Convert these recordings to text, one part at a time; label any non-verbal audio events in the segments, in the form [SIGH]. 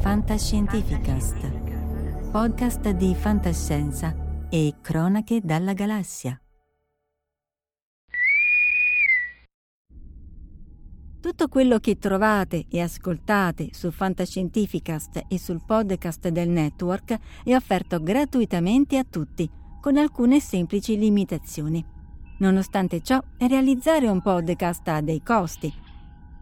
Fantascientificast, podcast di fantascienza e cronache dalla galassia. Tutto quello che trovate e ascoltate su Fantascientificast e sul podcast del network è offerto gratuitamente a tutti, con alcune semplici limitazioni. Nonostante ciò, realizzare un podcast ha dei costi.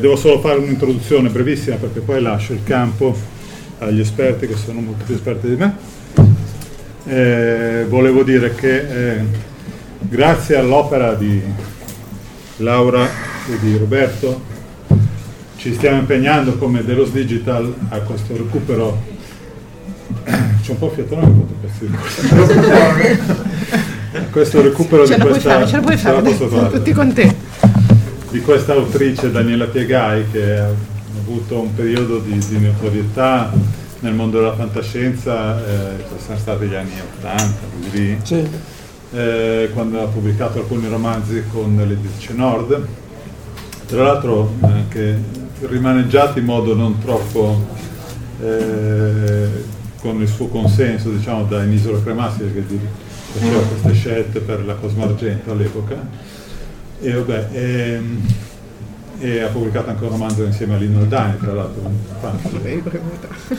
Devo solo fare un'introduzione brevissima perché poi lascio il campo agli esperti che sono molto più esperti di me. Eh, volevo dire che eh, grazie all'opera di Laura e di Roberto ci stiamo impegnando come Delos Digital a questo recupero. [COUGHS] C'è un po' fiatone [LAUGHS] questo recupero ce di questa fare, ce la puoi ce la fare, sono tutti contenti. Di questa autrice Daniela Piegai che ha avuto un periodo di, di notorietà nel mondo della fantascienza, eh, sono stati gli anni 80, così lì, eh, quando ha pubblicato alcuni romanzi con l'editrice Nord, tra l'altro anche rimaneggiati in modo non troppo eh, con il suo consenso diciamo da Inisolo Cremassi che faceva queste scelte per la Cosmo Argento all'epoca e, vabbè, ehm, e ha pubblicato anche un romanzo insieme a Lino Dani, tra l'altro.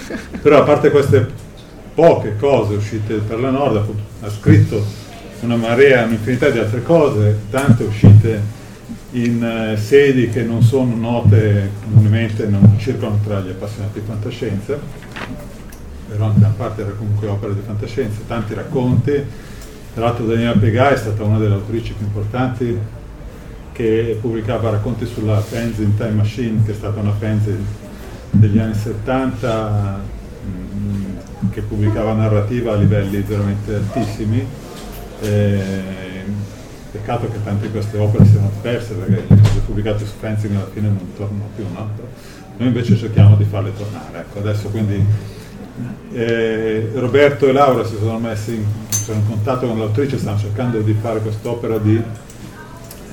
[LAUGHS] Però a parte queste poche cose uscite per la Nord, appunto, ha scritto una marea, un'infinità di altre cose, tante uscite in eh, sedi che non sono note comunemente, non circolano tra gli appassionati di fantascienza, però a parte era comunque opera di fantascienza, tanti racconti. Tra l'altro Daniela Piegai è stata una delle autrici più importanti che pubblicava racconti sulla fanzine Time Machine, che è stata una fanzine degli anni 70 mh, che pubblicava narrativa a livelli veramente altissimi. E, peccato che tante di queste opere siano perse perché le pubblicate su Fencing alla fine non tornano più, no? Noi invece cerchiamo di farle tornare. Ecco, adesso quindi eh, Roberto e Laura si sono messi in, sono in contatto con l'autrice, stanno cercando di fare quest'opera di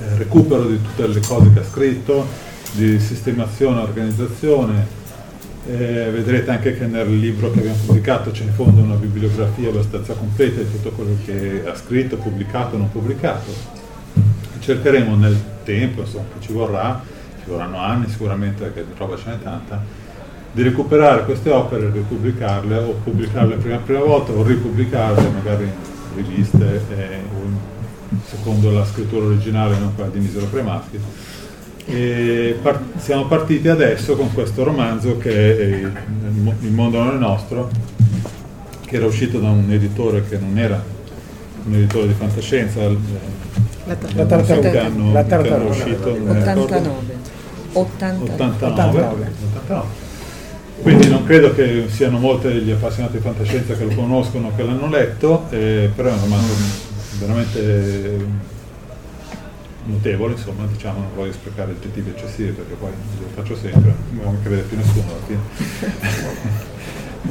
eh, recupero di tutte le cose che ha scritto, di sistemazione e organizzazione. Eh, vedrete anche che nel libro che abbiamo pubblicato c'è in fondo una bibliografia abbastanza completa di tutto quello che ha scritto, pubblicato o non pubblicato. Cercheremo nel tempo, insomma, che ci vorrà, ci vorranno anni sicuramente perché di roba ce n'è tanta, di recuperare queste opere, ripubblicarle o pubblicarle per la prima volta o ripubblicarle magari in riviste eh, secondo la scrittura originale, non quella di Misero Premaschi. E par- siamo partiti adesso con questo romanzo che è Il mondo non è nostro, che era uscito da un editore che non era un editore di fantascienza, la, la, tartarona, la tartarona, uscito 89. 89. 89. 89. Quindi non credo che siano molti gli appassionati di fantascienza che lo conoscono, che l'hanno letto, eh, però è un romanzo veramente notevole, insomma, diciamo, non voglio sprecare aggettivi eccessivi perché poi lo faccio sempre, non che vede più nessuno alla fine.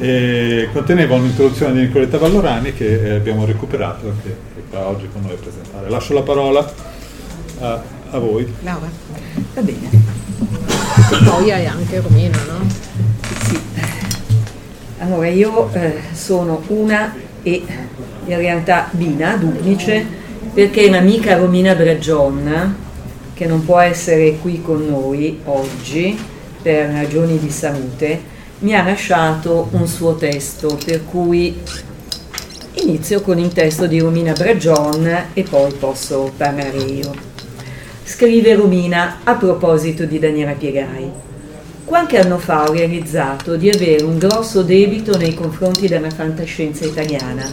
[LAUGHS] e conteneva un'introduzione di Nicoletta Vallorani che eh, abbiamo recuperato e che è qua oggi con noi a presentare. Lascio la parola a, a voi. Laura, va bene. Poi hai anche Romina, no? Sì, allora io eh, sono una e in realtà Bina, duplice, perché un'amica Romina Bragion, che non può essere qui con noi oggi per ragioni di salute, mi ha lasciato un suo testo, per cui inizio con il testo di Romina Bragion e poi posso parlare io. Scrive Romina a proposito di Daniela Piegai. Qualche anno fa ho realizzato di avere un grosso debito nei confronti della fantascienza italiana,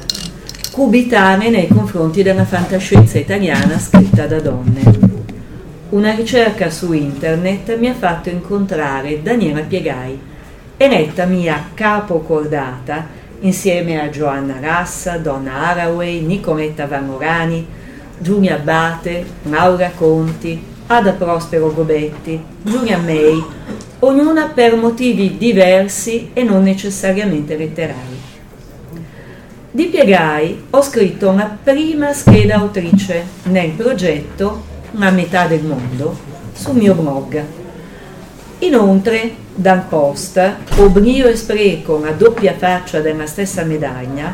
cubitare nei confronti della fantascienza italiana scritta da donne. Una ricerca su internet mi ha fatto incontrare Daniela Piegai, eletta mia capocordata insieme a Joanna Rassa, Donna Haraway, Nicoletta Vanorani, Giulia Abate, Laura Conti, Ada Prospero Gobetti, Giulia May, ognuna per motivi diversi e non necessariamente letterari. Di Piegai ho scritto una prima scheda autrice nel progetto Una metà del mondo sul mio blog. Inoltre, dal post, Obrio e Spreco, una doppia faccia della stessa medaglia,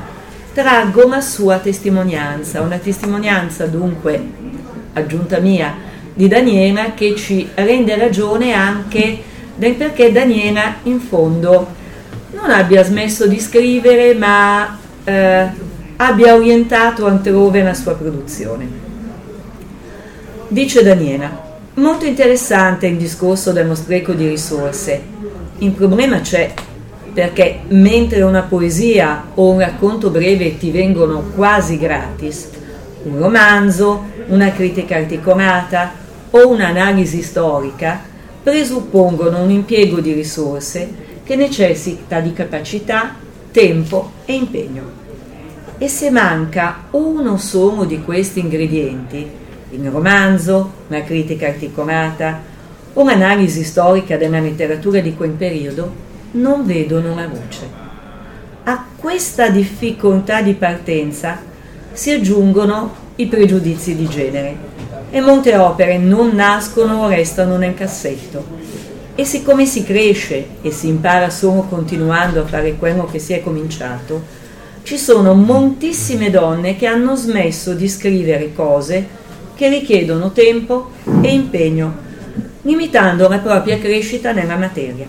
traggo una sua testimonianza, una testimonianza dunque, aggiunta mia, di Daniela che ci rende ragione anche del perché Daniela in fondo non abbia smesso di scrivere ma eh, abbia orientato altrove la sua produzione. Dice Daniela, molto interessante il discorso dello spreco di risorse. Il problema c'è perché mentre una poesia o un racconto breve ti vengono quasi gratis, un romanzo, una critica articolata o un'analisi storica presuppongono un impiego di risorse che necessita di capacità, tempo e impegno. E se manca uno solo di questi ingredienti, il romanzo, una critica articolata un'analisi storica della letteratura di quel periodo, non vedono la luce. A questa difficoltà di partenza si aggiungono i pregiudizi di genere e molte opere non nascono o restano nel cassetto. E siccome si cresce e si impara solo continuando a fare quello che si è cominciato, ci sono moltissime donne che hanno smesso di scrivere cose che richiedono tempo e impegno, limitando la propria crescita nella materia.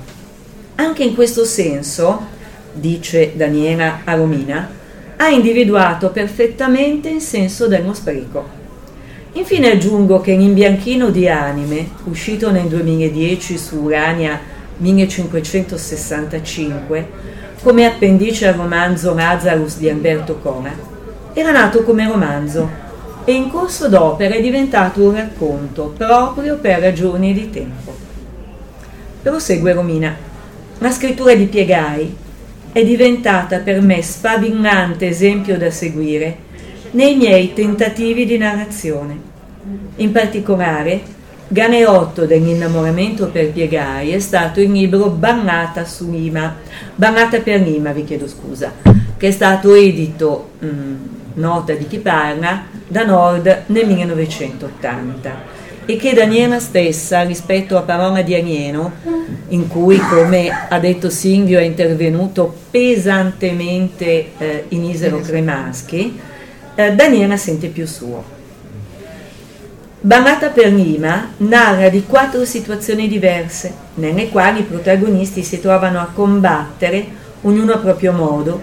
Anche in questo senso, dice Daniela Aromina, ha individuato perfettamente il senso dello spreco. Infine aggiungo che in Bianchino di Anime, uscito nel 2010 su Urania 1565, come appendice al romanzo Lazarus di Alberto Cora, era nato come romanzo e in corso d'opera è diventato un racconto proprio per ragioni di tempo. Prosegue Romina. La scrittura di Piegai è diventata per me sfavillante esempio da seguire nei miei tentativi di narrazione. In particolare, Ganeotto dell'innamoramento per Piegai è stato il libro Bannata su Lima, Bannata per Lima, vi chiedo scusa, che è stato edito, mh, mm, nota di chi parla, da Nord nel 1980 e che Daniela stessa, rispetto a Parola di Anieno, in cui, come ha detto Silvio, è intervenuto pesantemente eh, in Isero Cremaschi, eh, Daniela sente più suo. Bannata per Lima narra di quattro situazioni diverse, nelle quali i protagonisti si trovano a combattere, ognuno a proprio modo,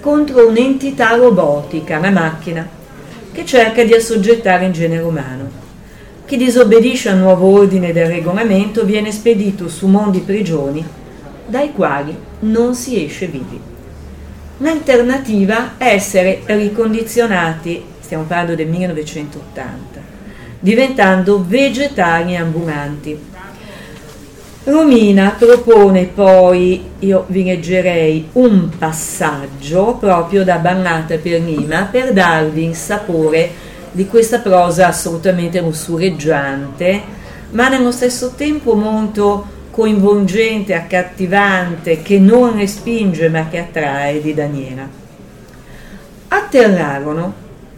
contro un'entità robotica, la macchina, che cerca di assoggettare il genere umano. Chi disobbedisce al nuovo ordine del regolamento viene spedito su mondi prigioni dai quali non si esce vivi. L'alternativa è essere ricondizionati, stiamo parlando del 1980, diventando vegetari ambulanti. Romina propone poi, io vi leggerei un passaggio proprio da Bannata per Lima per darvi il sapore di questa prosa assolutamente lussureggiante, ma nello stesso tempo molto coinvolgente, accattivante, che non respinge ma che attrae di Daniela. Atterrarono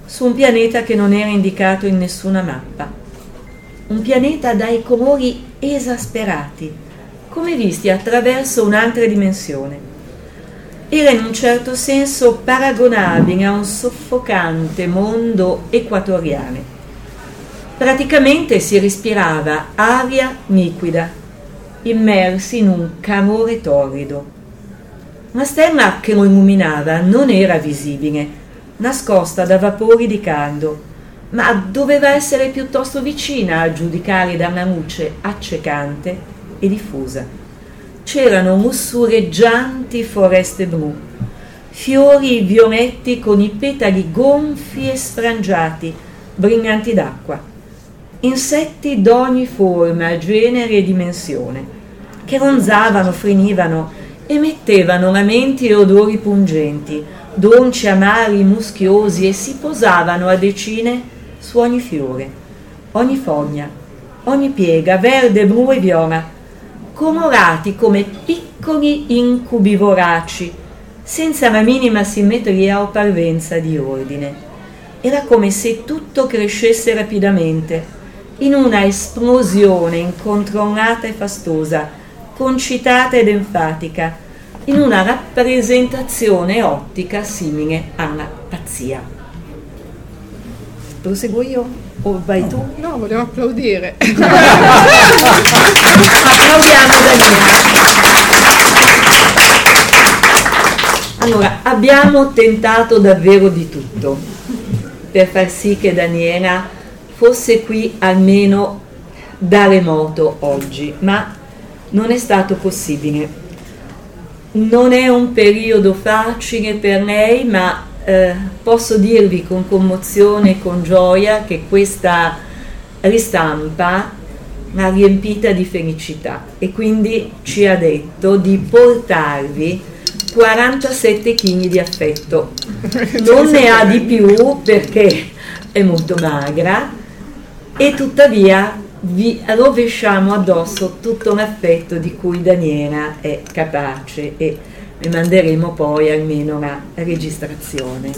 su un pianeta che non era indicato in nessuna mappa, un pianeta dai colori esasperati, come visti attraverso un'altra dimensione era in un certo senso paragonabile a un soffocante mondo equatoriale. Praticamente si respirava aria liquida, immersi in un calore torrido. La stella che lo illuminava non era visibile, nascosta da vapori di caldo, ma doveva essere piuttosto vicina a giudicare da una luce accecante e diffusa c'erano lussureggianti foreste blu, fiori violetti con i petali gonfi e sfrangiati, brillanti d'acqua, insetti d'ogni forma, genere e dimensione, che ronzavano, frenivano, emettevano lamenti e odori pungenti, dolci, amari, muschiosi e si posavano a decine su ogni fiore, ogni foglia, ogni piega, verde, blu e viola, colorati come piccoli incubi voraci, senza la minima simmetria o parvenza di ordine. Era come se tutto crescesse rapidamente, in una esplosione incontrollata e fastosa, concitata ed enfatica, in una rappresentazione ottica simile alla pazzia. Proseguo io? O vai tu? No, volevo applaudire. Applaudiamo Daniela. Allora, abbiamo tentato davvero di tutto per far sì che Daniela fosse qui almeno da remoto oggi, ma non è stato possibile. Non è un periodo facile per lei, ma eh, posso dirvi con commozione e con gioia che questa ristampa l'ha riempita di felicità e quindi ci ha detto di portarvi 47 kg di affetto. [LAUGHS] Non ne ha di più perché è molto magra e tuttavia vi rovesciamo addosso tutto l'affetto di cui Daniela è capace e e manderemo poi almeno la registrazione.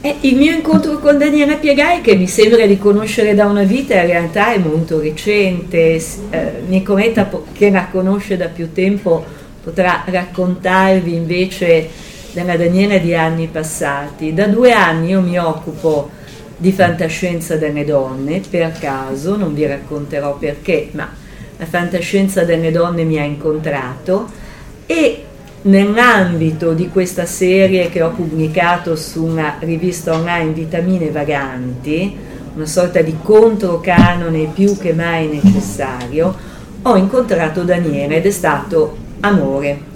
Eh, il mio incontro con Daniela Piegai, che mi sembra di conoscere da una vita, in realtà è molto recente. Eh, Nicoletta, che la conosce da più tempo, potrà raccontarvi invece della Daniela di anni passati. Da due anni io mi occupo di fantascienza delle donne, per caso, non vi racconterò perché, ma la fantascienza delle donne mi ha incontrato e nell'ambito di questa serie che ho pubblicato su una rivista online Vitamine Vaganti, una sorta di controcanone più che mai necessario, ho incontrato Daniele ed è stato amore.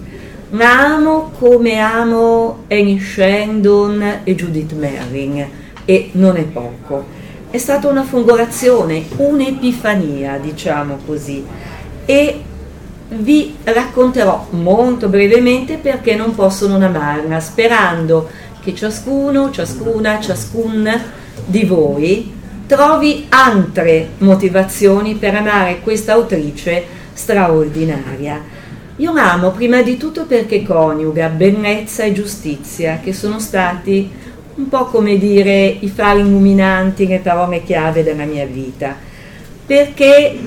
La amo come amo Annie Shandon e Judith Merring e non è poco è stata una folgorazione, un'epifania, diciamo così. E vi racconterò molto brevemente perché non posso non amarla, sperando che ciascuno, ciascuna, ciascun di voi trovi altre motivazioni per amare questa autrice straordinaria. Io l'amo prima di tutto perché coniuga bellezza e giustizia, che sono stati un po' come dire i fari illuminanti, le parole chiave della mia vita, perché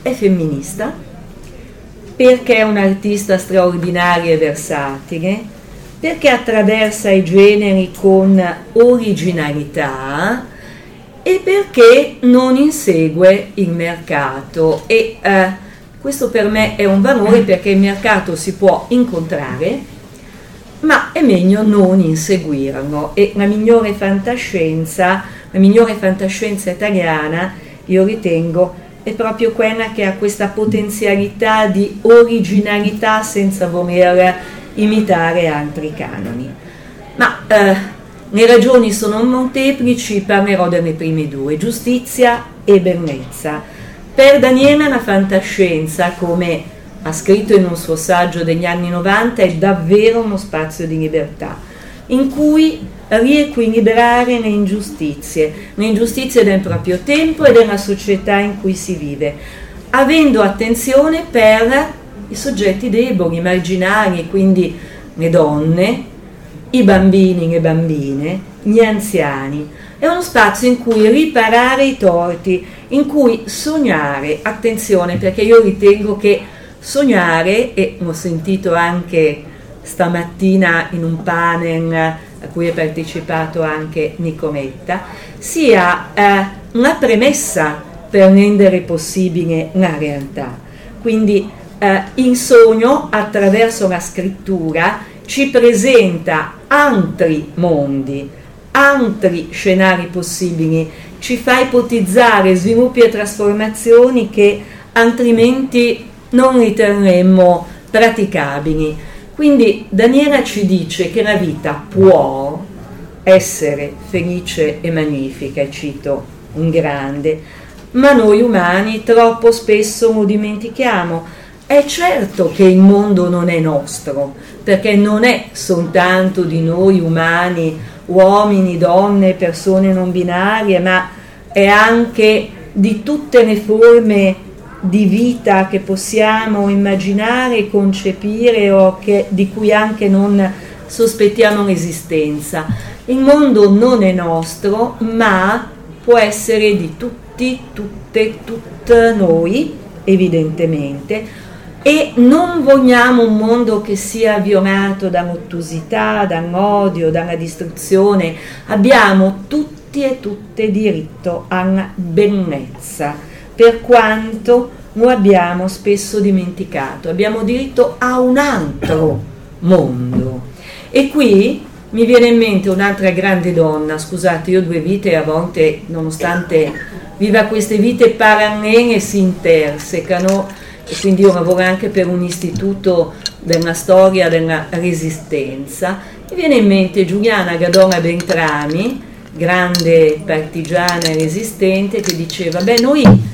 è femminista, perché è un'artista straordinaria e versatile, perché attraversa i generi con originalità, e perché non insegue il mercato. E eh, questo per me è un valore perché il mercato si può incontrare ma è meglio non inseguirlo e la migliore fantascienza la migliore fantascienza italiana io ritengo è proprio quella che ha questa potenzialità di originalità senza voler imitare altri canoni ma eh, le ragioni sono molteplici, parlerò delle prime due, giustizia e bellezza. Per Daniela la fantascienza, come ha scritto in un suo saggio degli anni 90, è davvero uno spazio di libertà, in cui riequilibrare le ingiustizie, le ingiustizie del proprio tempo e della società in cui si vive, avendo attenzione per i soggetti deboli, marginali, quindi le donne, i bambini, le bambine, gli anziani. È uno spazio in cui riparare i torti, in cui sognare, attenzione perché io ritengo che sognare, e l'ho sentito anche stamattina in un panel a cui ha partecipato anche Nicoletta, sia eh, una premessa per rendere possibile la realtà. Quindi eh, il sogno attraverso la scrittura ci presenta altri mondi, altri scenari possibili, ci fa ipotizzare sviluppi e trasformazioni che altrimenti non riterremmo praticabili. Quindi Daniela ci dice che la vita può essere felice e magnifica, cito un grande, ma noi umani troppo spesso lo dimentichiamo è certo che il mondo non è nostro, perché non è soltanto di noi umani, uomini, donne, persone non binarie, ma è anche di tutte le forme di vita che possiamo immaginare, concepire o che, di cui anche non sospettiamo l'esistenza. Il mondo non è nostro, ma può essere di tutti, tutte, tutte noi, evidentemente, e non vogliamo un mondo che sia violato dall'ottusità, dall'odio, dalla distruzione. Abbiamo tutti e tutte diritto alla bellezza, per quanto lo abbiamo spesso dimenticato. Abbiamo diritto a un altro mondo. E qui mi viene in mente un'altra grande donna, scusate, io ho due vite a volte, nonostante viva queste vite parallele, si intersecano e quindi io lavoro anche per un istituto della storia della resistenza, mi viene in mente Giuliana Gadona Bentrami, grande partigiana e resistente, che diceva, beh noi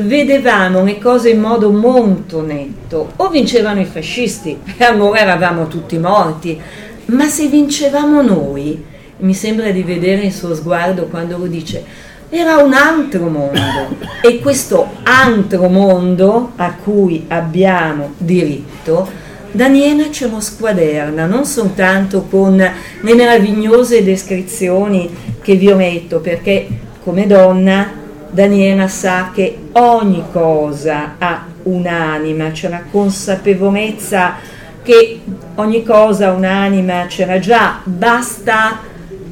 vedevamo le cose in modo molto netto, o vincevano i fascisti, e [LAUGHS] allora eravamo tutti morti, ma se vincevamo noi, mi sembra di vedere il suo sguardo quando lo dice, era un altro mondo. E questo altro mondo a cui abbiamo diritto Daniela ce lo squaderna non soltanto con le meravigliose descrizioni che vi ho letto perché come donna Daniela sa che ogni cosa ha un'anima, c'è la consapevolezza che ogni cosa ha un'anima, c'era già, basta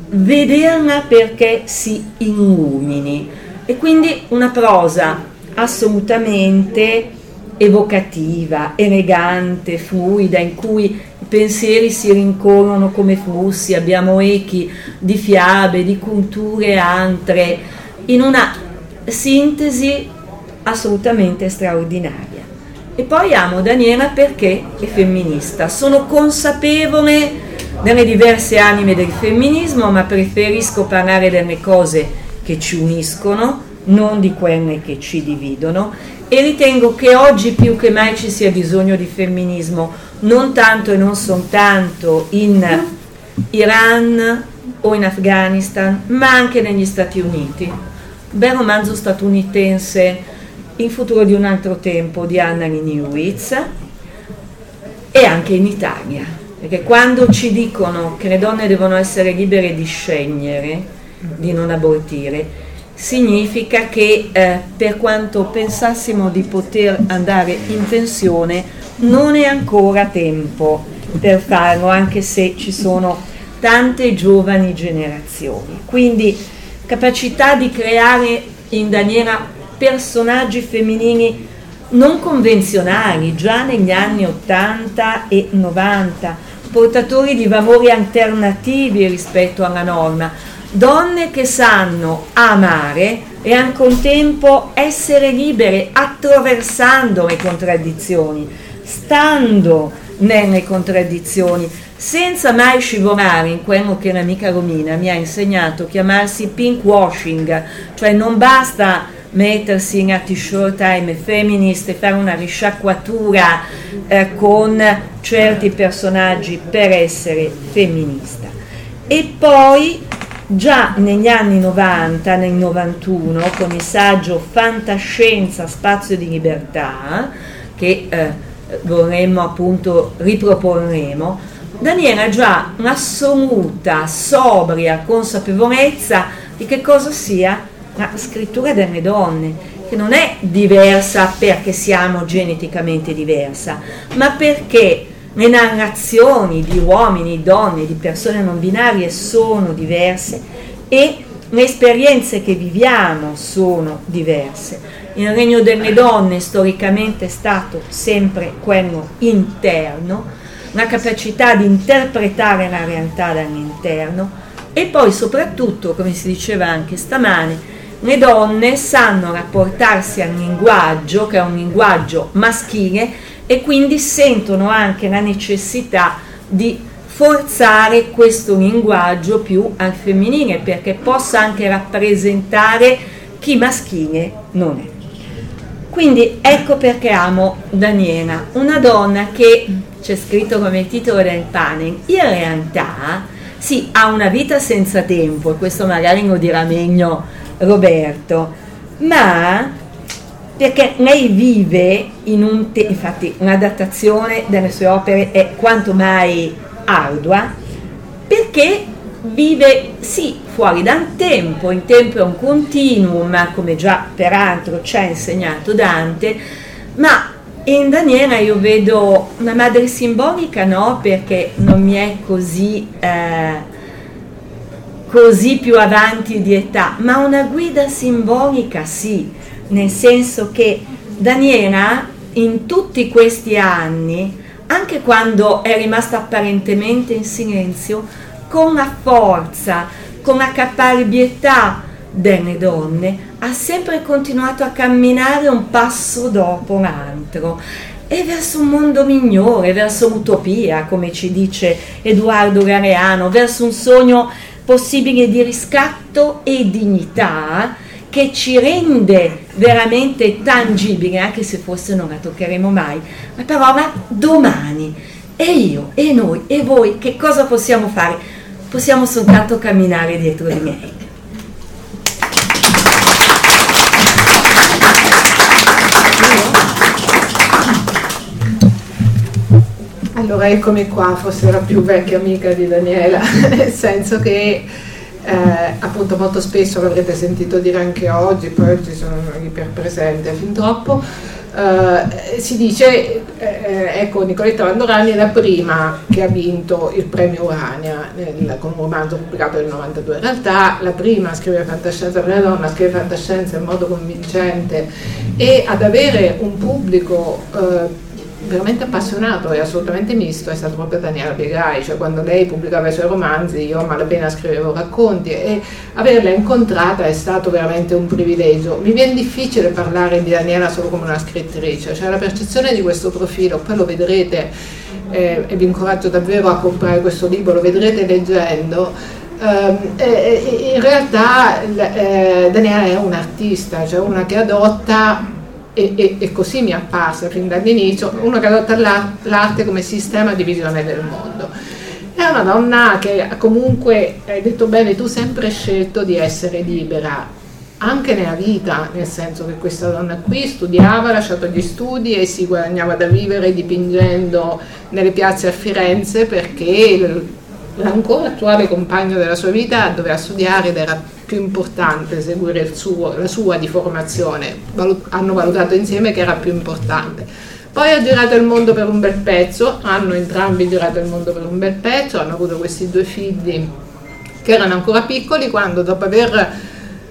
vederla perché si illumini. E quindi una prosa assolutamente evocativa, elegante, fluida, in cui i pensieri si rincorrono come flussi, abbiamo echi di fiabe, di culture altre, in una sintesi assolutamente straordinaria. E poi amo Daniela perché è femminista, sono consapevole nelle diverse anime del femminismo, ma preferisco parlare delle cose che ci uniscono, non di quelle che ci dividono e ritengo che oggi più che mai ci sia bisogno di femminismo, non tanto e non soltanto in Iran o in Afghanistan, ma anche negli Stati Uniti. Bel romanzo statunitense Il futuro di un altro tempo di Anna Newitz e anche in Italia, perché quando ci dicono che le donne devono essere libere di scegliere, di non abortire, significa che eh, per quanto pensassimo di poter andare in pensione non è ancora tempo per farlo, anche se ci sono tante giovani generazioni. Quindi capacità di creare in Daniela personaggi femminili non convenzionali, già negli anni 80 e 90, portatori di valori alternativi rispetto alla norma, donne che sanno amare e al contempo essere libere attraversando le contraddizioni, stando nelle contraddizioni, senza mai scivolare in quello che l'amica Romina mi ha insegnato chiamarsi pink washing, cioè non basta mettersi in t-shirt time feminist e fare una risciacquatura eh, con certi personaggi per essere femminista. E poi Già negli anni 90, nel 91, con il saggio Fantascienza, Spazio di Libertà, che eh, vorremmo appunto riproporremo, Daniela ha già un'assoluta, sobria consapevolezza di che cosa sia la scrittura delle donne, che non è diversa perché siamo geneticamente diversa, ma perché le narrazioni di uomini, donne, di persone non binarie sono diverse e le esperienze che viviamo sono diverse. Il regno delle donne storicamente è stato sempre quello interno, la capacità di interpretare la realtà dall'interno e poi soprattutto, come si diceva anche stamane, le donne sanno rapportarsi al linguaggio, che è un linguaggio maschile, e quindi sentono anche la necessità di forzare questo linguaggio più al femminile perché possa anche rappresentare chi maschile non è. Quindi ecco perché amo Daniela, una donna che c'è scritto come titolo del panel, in realtà sì, ha una vita senza tempo, e questo magari lo dirà meglio Roberto, ma perché lei vive in un te- infatti un'adattazione delle sue opere è quanto mai ardua perché vive sì fuori dal tempo, il tempo è un continuum, come già peraltro ci ha insegnato Dante, ma in Daniela io vedo una madre simbolica, no, perché non mi è così, eh, così più avanti di età, ma una guida simbolica sì, nel senso che Daniela in tutti questi anni, anche quando è rimasta apparentemente in silenzio, con la forza, con la caparbietà delle donne, ha sempre continuato a camminare un passo dopo l'altro e verso un mondo migliore, verso l'utopia, come ci dice Edoardo Galeano, verso un sogno possibile di riscatto e dignità che ci rende veramente tangibile, anche se forse non la toccheremo mai, la parola domani. E io, e noi, e voi, che cosa possiamo fare? Possiamo soltanto camminare dietro di me. Allora eccomi qua, forse la più vecchia amica di Daniela, [LAUGHS] nel senso che eh, appunto molto spesso l'avrete sentito dire anche oggi, poi oggi sono iperpresente fin troppo, eh, si dice, eh, ecco Nicoletta Vandorani è la prima che ha vinto il premio Urania nel, con un romanzo pubblicato nel 92, in realtà la prima a scrivere fantascienza per una donna, a scrivere fantascienza in modo convincente e ad avere un pubblico eh, veramente appassionato e assolutamente misto è stato proprio Daniela Piegai, cioè quando lei pubblicava i suoi romanzi io a malapena scrivevo racconti e averla incontrata è stato veramente un privilegio. Mi viene difficile parlare di Daniela solo come una scrittrice, cioè la percezione di questo profilo, poi lo vedrete eh, e vi incoraggio davvero a comprare questo libro, lo vedrete leggendo. Eh, in realtà eh, Daniela è un artista, cioè una che adotta, e, e, e così mi apparsa fin dall'inizio, una che adotta l'arte come sistema di visione del mondo. È una donna che comunque, hai detto bene, tu sempre hai scelto di essere libera, anche nella vita, nel senso che questa donna qui studiava, ha lasciato gli studi e si guadagnava da vivere dipingendo nelle piazze a Firenze perché l'ancora attuale compagno della sua vita doveva studiare ed era più importante seguire suo, la sua di formazione, Valut- hanno valutato insieme che era più importante. Poi ha girato il mondo per un bel pezzo, hanno entrambi girato il mondo per un bel pezzo, hanno avuto questi due figli che erano ancora piccoli quando dopo aver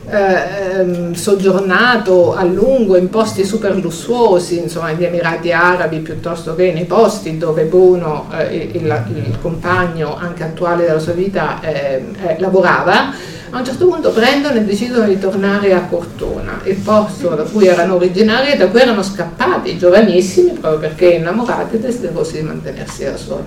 eh, ehm, soggiornato a lungo in posti super lussuosi, insomma negli Emirati Arabi piuttosto che nei posti dove Bruno, eh, il, il, compagno anche attuale della sua vita, eh, eh, lavorava, a un certo punto prendono e decidono di tornare a Cortona, il posto da cui erano originari e da cui erano scappati, giovanissimi, proprio perché innamorati e desiderosi di mantenersi da soli.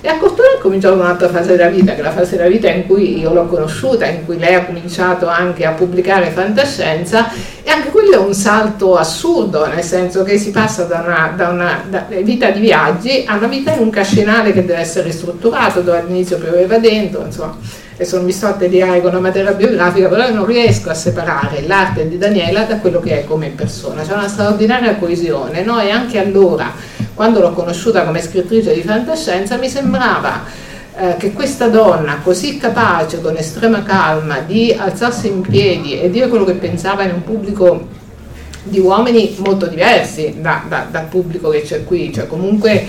E a Cortona è cominciata un'altra fase della vita, che è la fase della vita in cui io l'ho conosciuta, in cui lei ha cominciato anche a pubblicare fantascienza e anche quello è un salto assurdo, nel senso che si passa da una, da una da vita di viaggi a una vita in un cascinale che deve essere ristrutturato, dove all'inizio pioveva dentro, insomma adesso non mi sto a tediare con la materia biografica, però non riesco a separare l'arte di Daniela da quello che è come persona, c'è una straordinaria coesione, no? e anche allora, quando l'ho conosciuta come scrittrice di fantascienza, mi sembrava eh, che questa donna così capace, con estrema calma, di alzarsi in piedi e dire quello che pensava in un pubblico di uomini molto diversi da, da, dal pubblico che c'è qui, cioè comunque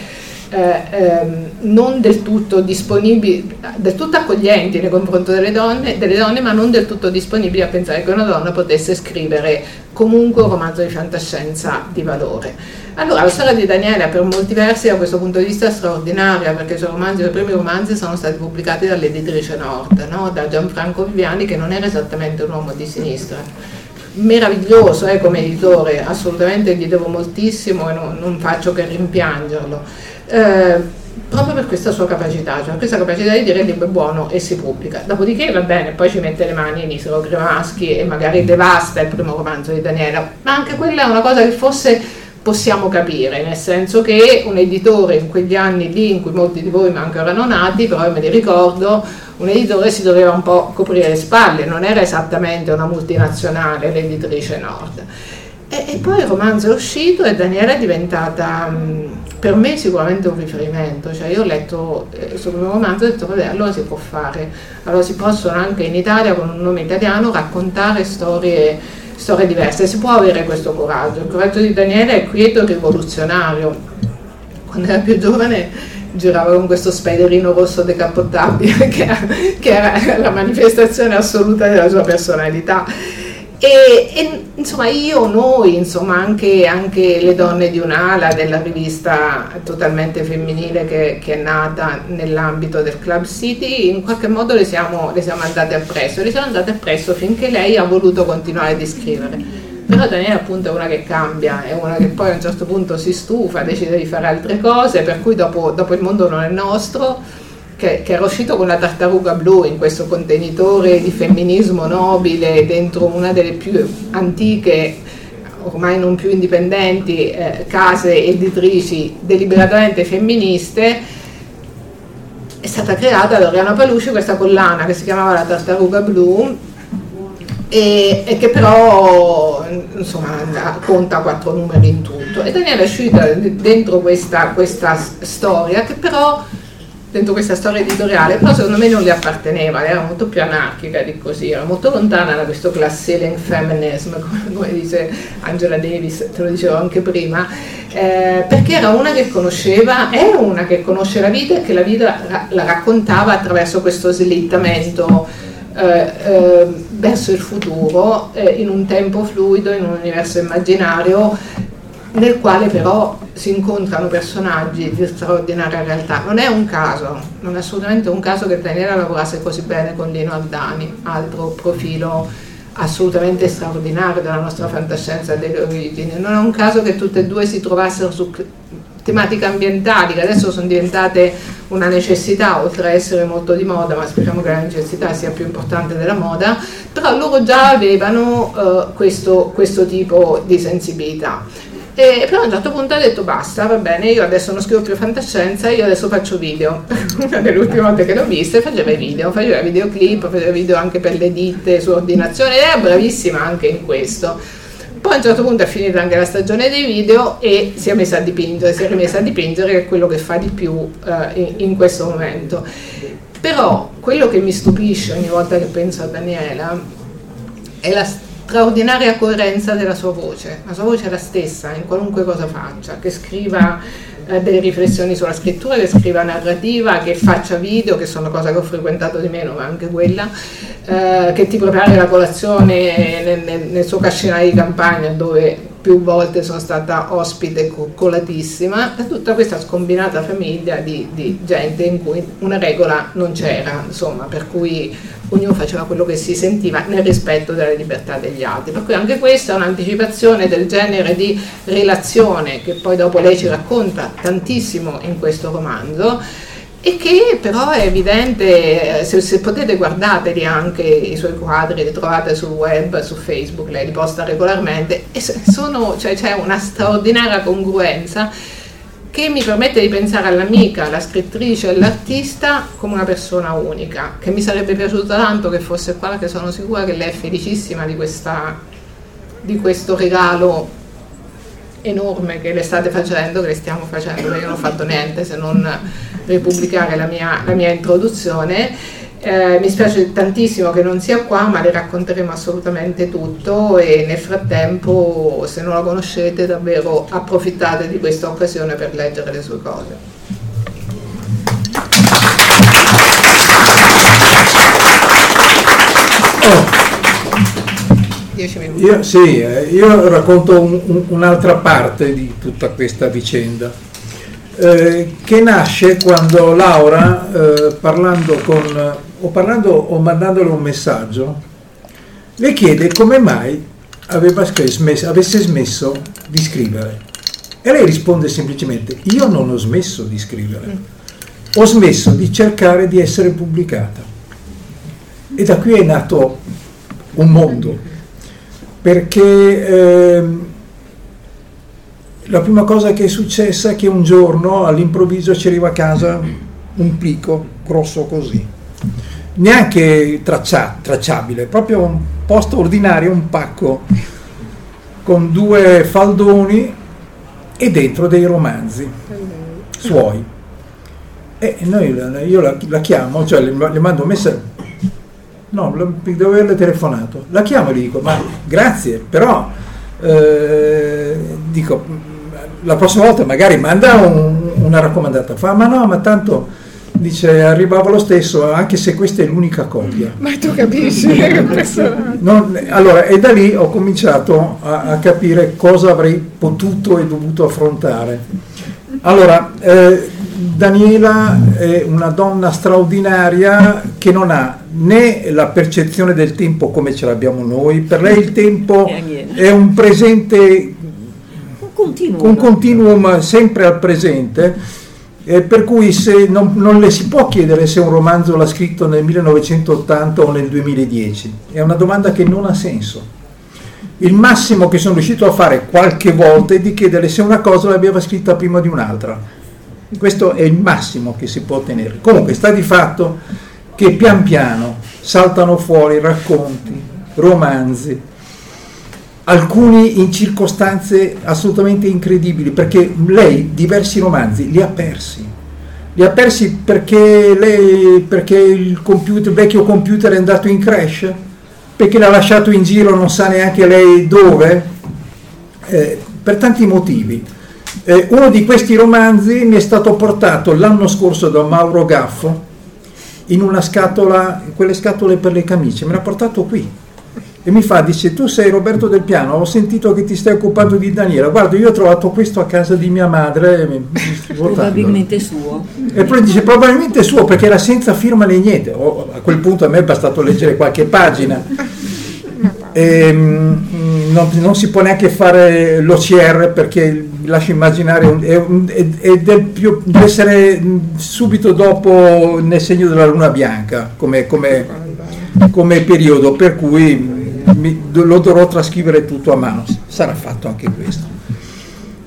eh, ehm, non del tutto disponibili, del tutto accoglienti nei confronti delle donne, delle donne, ma non del tutto disponibili a pensare che una donna potesse scrivere comunque un romanzo di fantascienza di valore. Allora, la storia di Daniela per molti versi da questo punto di vista è straordinaria perché i suoi romanzi, i suoi primi romanzi sono stati pubblicati dall'editrice Nord, no? da Gianfranco Viviani che non era esattamente un uomo di sinistra meraviglioso eh, come editore, assolutamente gli devo moltissimo e non, non faccio che rimpiangerlo. Eh, proprio per questa sua capacità, cioè questa capacità di dire il libro è buono e si pubblica. Dopodiché va bene, poi ci mette le mani in Isero Cremaschi e magari devasta il primo romanzo di Daniela, ma anche quella è una cosa che forse possiamo capire, nel senso che un editore in quegli anni lì in cui molti di voi manco erano nati, però me li ricordo, un editore si doveva un po' coprire le spalle, non era esattamente una multinazionale l'editrice Nord. E, e poi il romanzo è uscito e Daniela è diventata per me sicuramente un riferimento, cioè io ho letto il suo primo romanzo e ho detto vabbè allora si può fare, allora si possono anche in Italia con un nome italiano raccontare storie, storie diverse, si può avere questo coraggio, il coraggio di Daniele è quieto e rivoluzionario, quando era più giovane girava con questo spiderino rosso decapottabile [LAUGHS] che, che era la manifestazione assoluta della sua personalità e, e, insomma io, noi, insomma anche, anche, le donne di un'ala della rivista totalmente femminile che, che, è nata nell'ambito del Club City, in qualche modo le siamo, le siamo andate appresso, le siamo andate appresso finché lei ha voluto continuare a scrivere. Però Daniela appunto è una che cambia, è una che poi a un certo punto si stufa, decide di fare altre cose, per cui dopo, dopo il mondo non è nostro che, che, era uscito con la tartaruga blu in questo contenitore di femminismo nobile dentro una delle più antiche, ormai non più indipendenti, eh, case editrici deliberatamente femministe, è stata creata da Oriana Palucci questa collana che si chiamava la tartaruga blu e, e, che però insomma conta quattro numeri in tutto. E Daniela è uscita dentro questa, questa storia che però dentro questa storia editoriale, però secondo me non le apparteneva, era molto più anarchica di così, era molto lontana da questo class ceiling feminism, [LAUGHS] come, dice Angela Davis, te lo dicevo anche prima, eh, perché era una che conosceva, è una che conosce la vita e che la vita ra- la raccontava attraverso questo slittamento eh, eh, verso il futuro, eh, in un tempo fluido, in un universo immaginario nel quale però si incontrano personaggi di straordinaria realtà. Non è un caso, non è assolutamente un caso che Daniela lavorasse così bene con Lino Aldani, altro profilo assolutamente straordinario della nostra fantascienza delle origini. Non è un caso che tutte e due si trovassero su tematiche ambientali che adesso sono diventate una necessità, oltre a essere molto di moda, ma speriamo che la necessità sia più importante della moda, però loro già avevano uh, questo, questo tipo di sensibilità. E però a un certo punto ha detto basta, va bene, io adesso non scrivo più fantascienza, io adesso faccio video. [LAUGHS] Una delle ultime volte che l'ho vista faceva i video, faceva videoclip, faceva video anche per le ditte su ordinazione, era bravissima anche in questo. Poi a un certo punto è finita anche la stagione dei video e si è messa a dipingere, si è rimessa a dipingere che è quello che fa di più in, in questo momento. Però quello che mi stupisce ogni volta che penso a Daniela è la straordinaria coerenza della sua voce, la sua voce è la stessa in qualunque cosa faccia, che scriva eh, delle riflessioni sulla scrittura, che scriva narrativa, che faccia video, che sono cose che ho frequentato di meno, ma anche quella, eh, che ti prepari la colazione nel, nel, nel suo cascinale di campagna dove più volte sono stata ospite coccolatissima, tutta questa scombinata famiglia di, di, gente in cui una regola non c'era, insomma, per cui ognuno faceva quello che si sentiva nel rispetto della libertà degli altri. Per cui anche questa è un'anticipazione del genere di relazione che poi dopo lei ci racconta tantissimo in questo romanzo e che però è evidente, se, se, potete guardateli anche i suoi quadri, li trovate sul web, su Facebook, lei li posta regolarmente, e sono, cioè, c'è una straordinaria congruenza che mi permette di pensare all'amica, alla scrittrice, all'artista come una persona unica, che mi sarebbe piaciuto tanto che fosse qua, perché sono sicura che lei è felicissima di, questa, di questo regalo enorme che le state facendo, che le stiamo facendo, io non ho fatto niente se non ripubblicare la mia, la mia introduzione. Eh, mi spiace tantissimo che non sia qua, ma le racconteremo assolutamente tutto e nel frattempo, se non la conoscete, davvero approfittate di questa occasione per leggere le sue cose. Io, sì, eh, io racconto un, un, un'altra parte di tutta questa vicenda, eh, che nasce quando Laura, eh, parlando con, o parlando o mandandole un messaggio, le chiede come mai smesso, avesse smesso di scrivere. E lei risponde semplicemente, io non ho smesso di scrivere, ho smesso di cercare di essere pubblicata. E da qui è nato un mondo perché eh, la prima cosa che è successa è che un giorno all'improvviso ci arriva a casa un plico grosso così, neanche traccia, tracciabile, proprio un posto ordinario, un pacco con due faldoni e dentro dei romanzi suoi. E noi, io la, la chiamo, cioè le, le mando un messaggio, No, devo averle telefonato. La chiamo e gli dico, ma grazie, però eh, dico, la prossima volta magari manda un, una raccomandata. Fa, ma no, ma tanto dice arrivava lo stesso anche se questa è l'unica copia. Ma tu capisci non, allora e da lì ho cominciato a, a, capire cosa avrei potuto e dovuto affrontare. Allora eh, Daniela è una donna straordinaria che non ha né la percezione del tempo come ce l'abbiamo noi, per lei il tempo [LAUGHS] è un presente, un continuum, un continuum sempre al presente, eh, per cui non, non, le si può chiedere se un romanzo l'ha scritto nel 1980 o nel 2010, è una domanda che non ha senso. Il massimo che sono riuscito a fare qualche volta è di chiedere se una cosa l'aveva scritta prima di un'altra questo è il massimo che si può ottenere. Comunque sta di fatto che pian piano saltano fuori racconti, romanzi, alcuni in circostanze assolutamente incredibili, perché lei diversi romanzi li ha persi. Li ha persi perché, lei, perché il, computer, il vecchio computer è andato in crash, perché l'ha lasciato in giro non sa neanche lei dove, eh, per tanti motivi eh, uno di questi romanzi mi è stato portato l'anno scorso da Mauro Gaffo in una scatola, quelle scatole per le camicie, me l'ha portato qui e mi fa, dice tu sei Roberto Del Piano, ho sentito che ti stai occupando di Daniela, guarda io ho trovato questo a casa di mia madre. probabilmente suo. E poi dice probabilmente suo perché era senza firma né niente, oh, a quel punto a me è bastato leggere qualche pagina. E, ehm, non, non, si può neanche fare l'OCR perché lascio immaginare, un, è, è, è più, deve essere subito dopo nel segno della luna bianca come, come, come periodo, per cui mi, lo dovrò trascrivere tutto a mano, sarà fatto anche questo.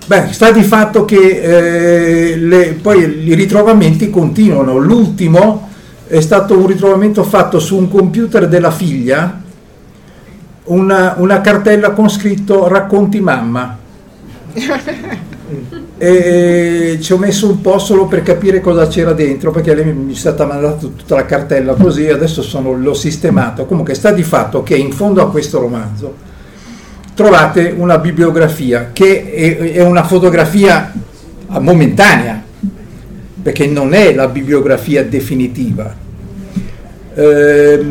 Beh, sta di fatto che eh, le, poi i ritrovamenti continuano, l'ultimo è stato un ritrovamento fatto su un computer della figlia, una, una cartella con scritto racconti mamma e ci ho messo un po' solo per capire cosa c'era dentro perché mi è stata mandata tutta la cartella così adesso sono, l'ho sistemato. Comunque sta di fatto che in fondo a questo romanzo trovate una bibliografia che è, è una fotografia momentanea perché non è la bibliografia definitiva. Eh,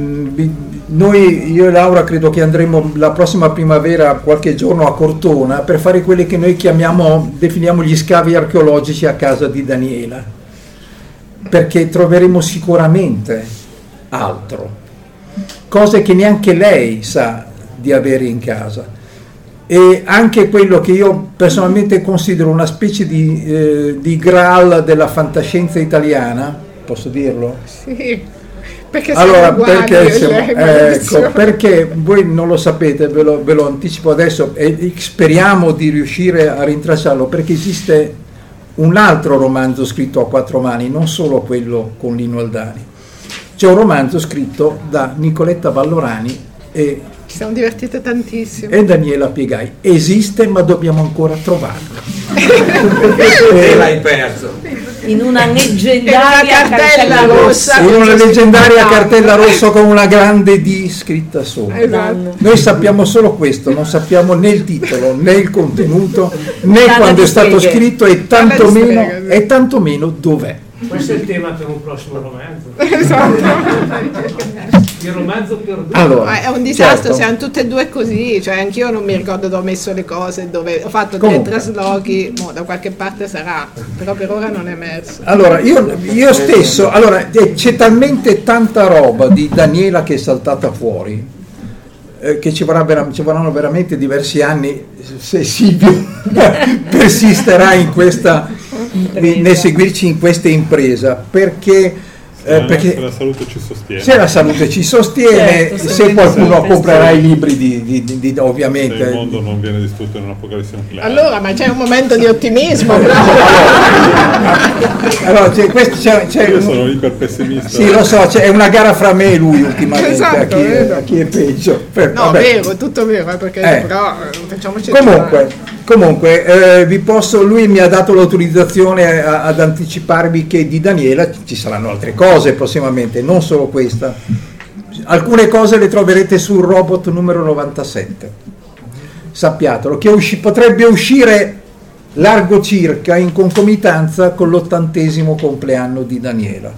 noi, io e Laura, credo che andremo la prossima primavera, qualche giorno a Cortona, per fare quelli che noi chiamiamo, definiamo gli scavi archeologici a casa di Daniela, perché troveremo sicuramente altro, cose che neanche lei sa di avere in casa. E anche quello che io personalmente considero una specie di, eh, di graal della fantascienza italiana, posso dirlo? Sì perché allora, perché, siamo, ecco, perché voi non lo sapete, ve lo, ve lo anticipo adesso e speriamo di riuscire a rintracciarlo perché esiste un altro romanzo scritto a quattro mani, non solo quello con Lino Aldani. C'è un romanzo scritto da Nicoletta Vallorani e ci siamo divertite tantissimo. E Daniela Piegai. Esiste ma dobbiamo ancora trovarlo. [LAUGHS] e l'hai perso in una leggendaria [LAUGHS] cartella, cartella rossa. In una leggendaria cartella rossa con una grande D scritta sopra. Esatto. Noi sappiamo solo questo, non sappiamo né il titolo, né il contenuto, né quando è stato scritto e tantomeno, e tantomeno dov'è. Questo è il tema per un prossimo romanzo. [LAUGHS] Esatto. il romanzo perduto. Allora, è un disastro, certo. siamo tutte e due così, cioè anch'io non mi ricordo dove ho messo le cose, dove ho fatto dei traslochi, boh, da qualche parte sarà, però per ora non è emerso. Allora, io, io stesso, allora, eh, c'è talmente tanta roba di Daniela che è saltata fuori, eh, che ci, vorrà, ci, vorranno veramente diversi anni se Silvio [LAUGHS] persisterà in questa, nel seguirci in questa impresa, perché eh, perché la salute ci sostiene. Se la salute ci sostiene, certo, se, se qualcuno comprerà i libri di, di, di, di, ovviamente. Se il mondo non viene distrutto in un'apocalisse nucleare. Allora, ma c'è un momento di ottimismo. [LAUGHS] allora, c'è, questo, c'è, c'è Io un... sono iper pessimista. Sì, lo so, c'è una gara fra me e lui ultimamente esatto, a, chi è, a, chi è, peggio. Per, no, vabbè. vero, tutto vero, eh, perché eh. però eh, facciamoci Comunque. Comunque, eh, vi posso, lui mi ha dato l'autorizzazione a, ad anticiparvi che di Daniela ci saranno altre cose prossimamente, non solo questa. Alcune cose le troverete sul robot numero 97. Sappiatelo, che usci, potrebbe uscire largo circa in concomitanza con l'ottantesimo compleanno di Daniela.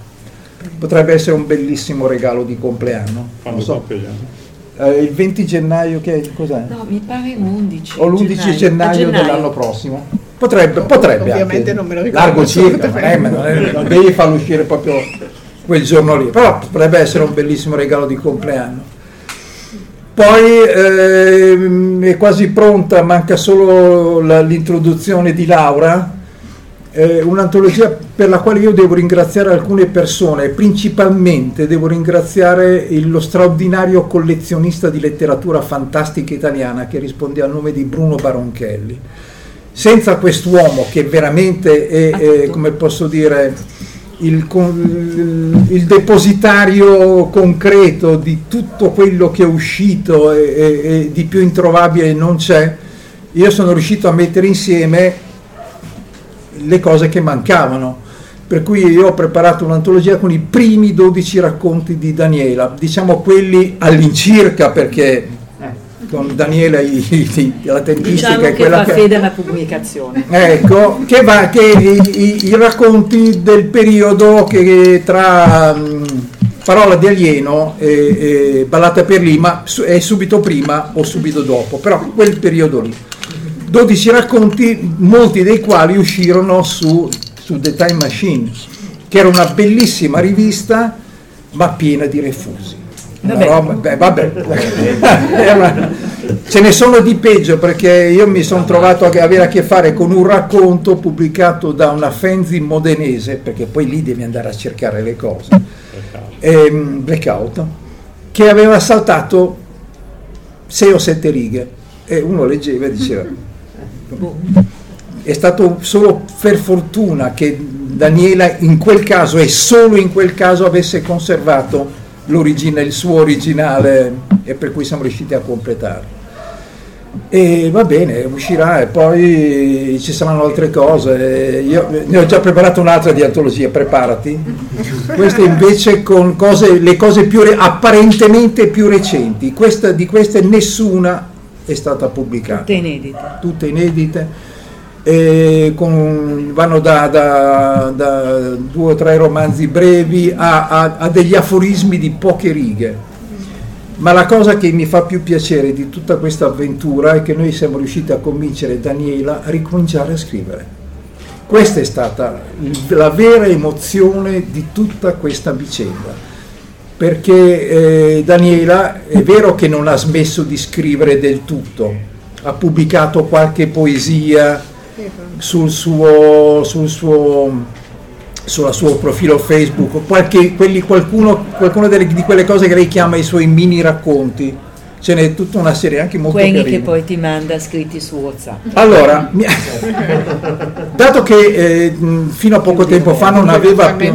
Potrebbe essere un bellissimo regalo di compleanno. Quando so. Eh, il 20 gennaio che è, cos'è? No, mi pare 11. O l'11 gennaio, gennaio, gennaio. dell'anno prossimo. Potrebbe, no, potrebbe Ovviamente anche. non me lo ricordo. Largo circa, non, è, non, è, non devi farlo uscire proprio quel giorno lì, però potrebbe essere un bellissimo regalo di compleanno. Poi eh, è quasi pronta, manca solo la, l'introduzione di Laura, eh, un'antologia per la quale io devo ringraziare alcune persone, principalmente devo ringraziare lo straordinario collezionista di letteratura fantastica italiana che risponde al nome di Bruno Baronchelli. Senza quest'uomo che veramente è, è come posso dire, il, il, il, depositario concreto di tutto quello che è uscito e, e, e di più introvabile non c'è, io sono riuscito a mettere insieme le cose che mancavano. Per cui io ho preparato un'antologia con i primi 12 racconti di Daniela, diciamo quelli all'incirca perché con Daniela i, i, la tempistica diciamo è quella che fa fede alla pubblicazione. Ecco, che, va, che i, i, racconti del periodo che tra um, Parola di alieno e, e Ballata per Lima è subito prima o subito dopo, però quel periodo lì. 12 racconti, molti dei quali uscirono su, su The Time Machine, che era una bellissima rivista, ma piena di refusi. Vabbè. Roba, beh, vabbè. [LAUGHS] Ce ne sono di peggio perché io mi sono trovato a avere a che fare con un racconto pubblicato da una fanzine modenese, perché poi lì devi andare a cercare le cose, ehm, Blackout, che aveva saltato sei o sette righe e uno leggeva e diceva è stato solo per fortuna che Daniela in quel caso e solo in quel caso avesse conservato il suo originale e per cui siamo riusciti a completarlo. E va bene, uscirà e poi ci saranno altre cose. Io ne ho già preparato un'altra di antologia, preparati. Questa invece con cose, le cose più apparentemente più recenti. Questa, di queste nessuna è stata pubblicata. Tutte inedite. Tutte inedite con, vanno da, da, da, due o tre romanzi brevi a, a, a, degli aforismi di poche righe. Ma la cosa che mi fa più piacere di tutta questa avventura è che noi siamo riusciti a convincere Daniela a ricominciare a scrivere. Questa è stata la vera emozione di tutta questa vicenda perché eh, Daniela è vero che non ha smesso di scrivere del tutto, ha pubblicato qualche poesia, sul suo, sul suo, sul suo profilo Facebook, qualche, quelli, qualcuno, qualcuno delle, di quelle cose che lei chiama i suoi mini racconti. Ce n'è tutta una serie anche molto Quelli carina. che poi ti manda scritti su WhatsApp. Allora, [LAUGHS] dato che eh, fino a poco tempo fa non aveva più,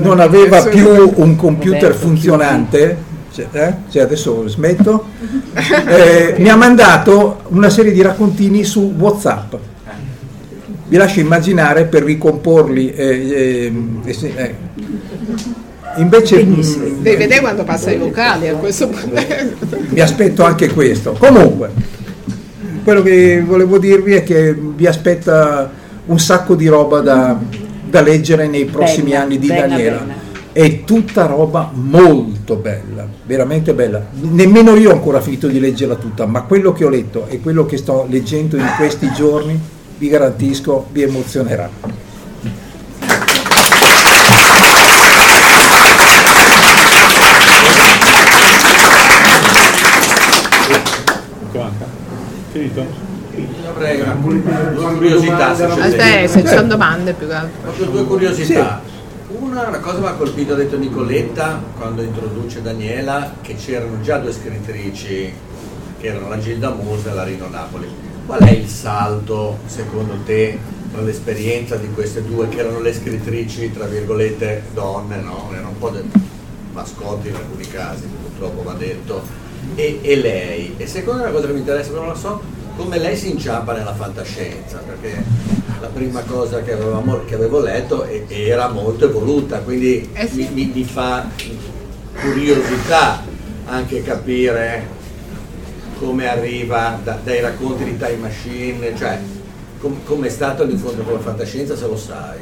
non aveva più un computer funzionante, cioè, eh, cioè adesso smetto, [LAUGHS] eh, mi ha mandato una serie di raccontini su WhatsApp vi lascio immaginare per ricomporli. Eh, invece mm, devi vedere quando passa i vocali a questo punto. Mi [LAUGHS] aspetto anche questo. Comunque, quello che volevo dirvi è che vi aspetta un sacco di roba da, da leggere nei prossimi bella, anni di bella, Daniela. Bella. È tutta roba molto bella, veramente bella. Nemmeno io ho ancora finito di leggerla tutta, ma quello che ho letto e quello che sto leggendo in questi giorni vi garantisco vi emozionerà. Finito? Avrei una curiosità se c'è se ci sono domande più che altro. Ho due curiosità. Una, una cosa mi ha colpito, ha detto Nicoletta quando introduce Daniela, che c'erano già due scrittrici, che erano la Gilda Musa e la Rino Napoli Qual è il salto, secondo te, tra l'esperienza di queste due che erano le scrittrici, tra virgolette, donne, no? Erano un po' dei mascotti in alcuni casi, purtroppo va detto, e, e lei? E la cosa che mi interessa, non lo so, come lei si inciampa nella fantascienza, perché la prima cosa che, avevamo, che avevo letto era molto evoluta, quindi eh sì. mi, mi, fa curiosità anche capire come arriva da, dai racconti di Time Machine, cioè com, è stato l'incontro con la fantascienza se lo sai.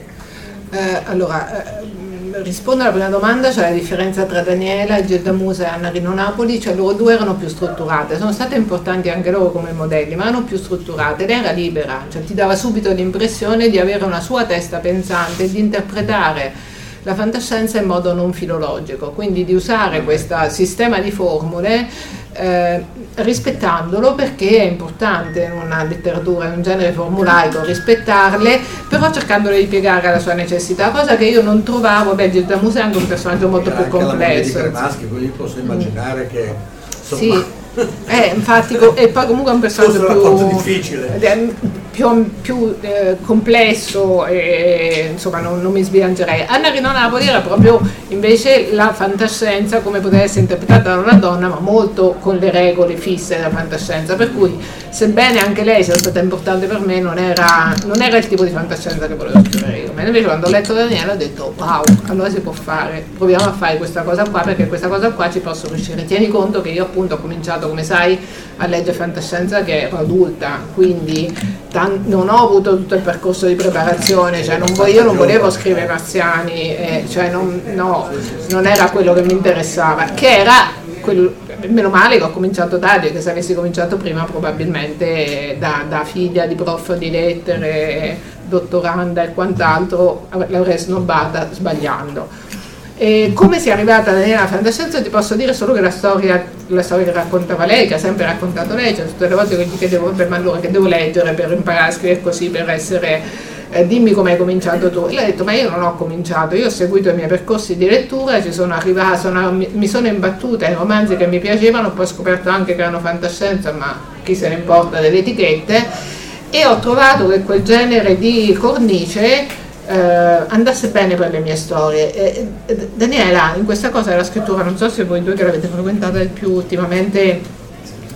Eh, allora, eh, rispondo alla prima domanda, cioè la differenza tra Daniela, Gilda Musa e Anna Rino Napoli, cioè loro due erano più strutturate, sono state importanti anche loro come modelli, ma erano più strutturate, lei era libera, cioè ti dava subito l'impressione di avere una sua testa pensante e di interpretare la fantascienza in modo non filologico, quindi di usare questo sistema di formule eh, rispettandolo perché è importante in una letteratura, in un genere formulaico, rispettarle, però cercandole di piegare alla sua necessità, cosa che io non trovavo, beh Gilda Musa è anche un personaggio molto più complesso. Anche la maschi, quindi posso immaginare mm. che... Insomma, sì. Eh, infatti, e poi comunque è un personaggio più, difficile. Più, più eh, complesso e insomma non, non mi sbilancerei. Anna Rino Napoli era proprio invece la fantascienza come poteva essere interpretata da una donna, ma molto con le regole fisse della fantascienza, per cui sebbene anche lei sia stata importante per me, non era, non era il tipo di fantascienza che volevo scrivere io. Ma invece quando ho letto Daniela ho detto wow, allora si può fare, proviamo a fare questa cosa qua perché questa cosa qua ci posso riuscire. Tieni conto che io appunto ho cominciato come sai, a leggere fantascienza che ero adulta, quindi tan- non ho avuto tutto il percorso di preparazione, cioè non vo- io non volevo scrivere marziani, eh, cioè non, no, non era quello che mi interessava, che era quel, meno male che ho cominciato tardi, che se avessi cominciato prima probabilmente da, da figlia di prof di lettere, dottoranda e quant'altro l'avrei snobbata sbagliando. E come si è arrivata nella fantascienza ti posso dire solo che la storia, la storia che raccontava lei, che ha sempre raccontato lei, cioè tutte le volte che gli chiedevo per allora che devo leggere per imparare a scrivere così, per essere eh, dimmi come hai cominciato tu. E lei ha detto ma io non ho cominciato, io ho seguito i miei percorsi di lettura, ci sono arrivata, sono, mi sono imbattuta in romanzi che mi piacevano, poi ho scoperto anche che erano fantascienza, ma chi se ne importa delle etichette, e ho trovato che quel genere di cornice eh, andasse bene per le mie storie. E, e, Daniela, in questa cosa della scrittura, non so se voi due che l'avete frequentata di più ultimamente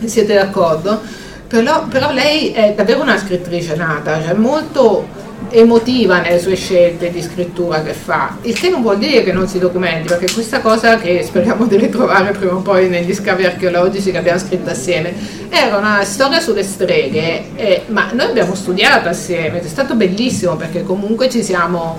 siete d'accordo, però, però, lei è davvero una scrittrice nata, cioè molto emotiva nelle sue scelte di scrittura che fa, il che non vuol dire che non si documenti, perché questa cosa che speriamo di ritrovare prima o poi negli scavi archeologici che abbiamo scritto assieme, era una storia sulle streghe, eh, ma noi abbiamo studiato assieme, è stato bellissimo perché comunque ci siamo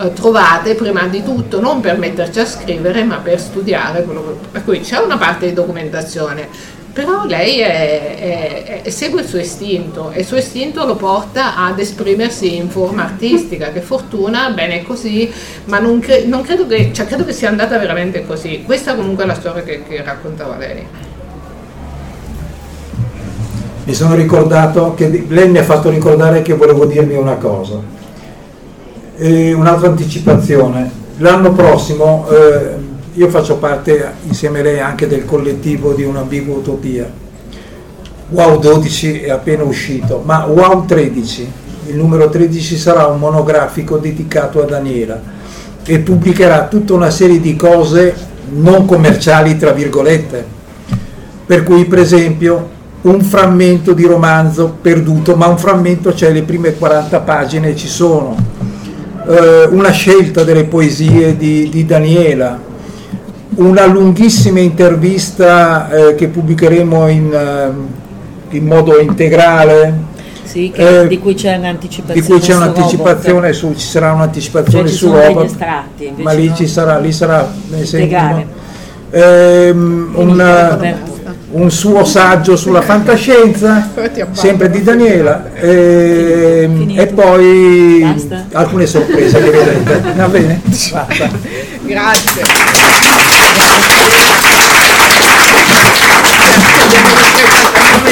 eh, trovate prima di tutto non per metterci a scrivere ma per studiare, per cui c'è una parte di documentazione però lei è, è, segue il suo istinto e il suo istinto lo porta ad esprimersi in forma artistica, che fortuna, bene così, ma non, cre- non credo, che, cioè, credo, che, sia andata veramente così. Questa comunque è la storia che, che raccontava lei. Mi sono ricordato che lei mi ha fatto ricordare che volevo dirmi una cosa, e un'altra anticipazione. L'anno prossimo eh, io faccio parte insieme a lei anche del collettivo di un'ambigua utopia. Wow 12 è appena uscito, ma Wow 13, il numero 13 sarà un monografico dedicato a Daniela e pubblicherà tutta una serie di cose non commerciali, tra virgolette. Per cui, per esempio, un frammento di romanzo perduto, ma un frammento c'è, le prime 40 pagine ci sono. Eh, una scelta delle poesie di, di Daniela, una lunghissima intervista eh, che pubblicheremo in, uh, in, modo integrale. Sì, che, eh, di cui c'è un'anticipazione. Di cui c'è un'anticipazione su, ci sarà un'anticipazione cioè, su robot. Estratti, ma lì ci sarà, lì sarà ehm, un, un, suo saggio sulla fantascienza, [LAUGHS] sempre di Daniela, ehm, e poi Basta. alcune sorprese che vedrete. Va bene? Basta. Grazie.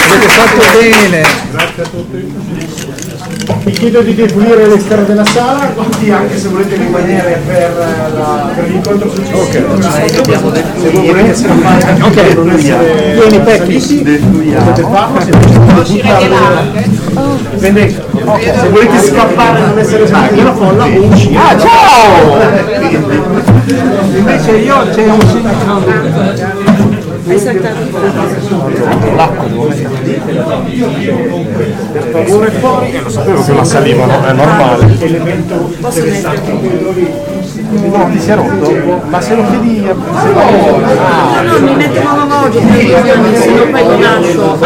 Avete fatto bene. Grazie a tutti. Vi chiedo di defluire all'esterno della sala, tutti anche se volete rimanere per, la, per l'incontro successivo. Okay. Se voi volete scappare okay. non essere vieni Pecchi, potete farlo, se buttare Dipende, okay. se volete scappare e non essere sbagliati nella folla. Ah ciao! Invece io c'è un segno. Hai saltato L'acqua. Per favore fuori. Eh, lo sapevo che la saliva è normale. Posso mettere? No, ti si è rotto? Ma se lo chiedi a No, no, mi metto orologio perché se no poi lo lascio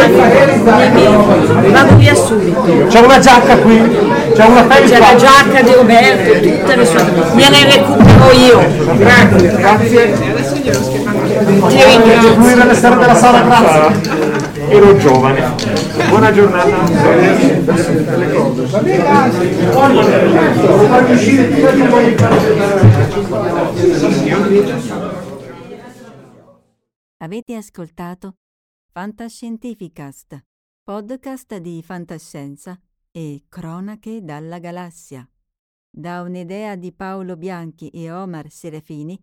vado via subito. C'è una giacca qui, c'è una felpa. C'è la giacca di Roberto, tutte le sue. Me ne recupero io. Grazie, grazie. Ti ringrazio. all'esterno della sala, grazie. Ero giovane. Buona giornata. Avete ascoltato Fantascientificast, podcast di fantascienza e cronache dalla galassia. Da un'idea di Paolo Bianchi e Omar Serafini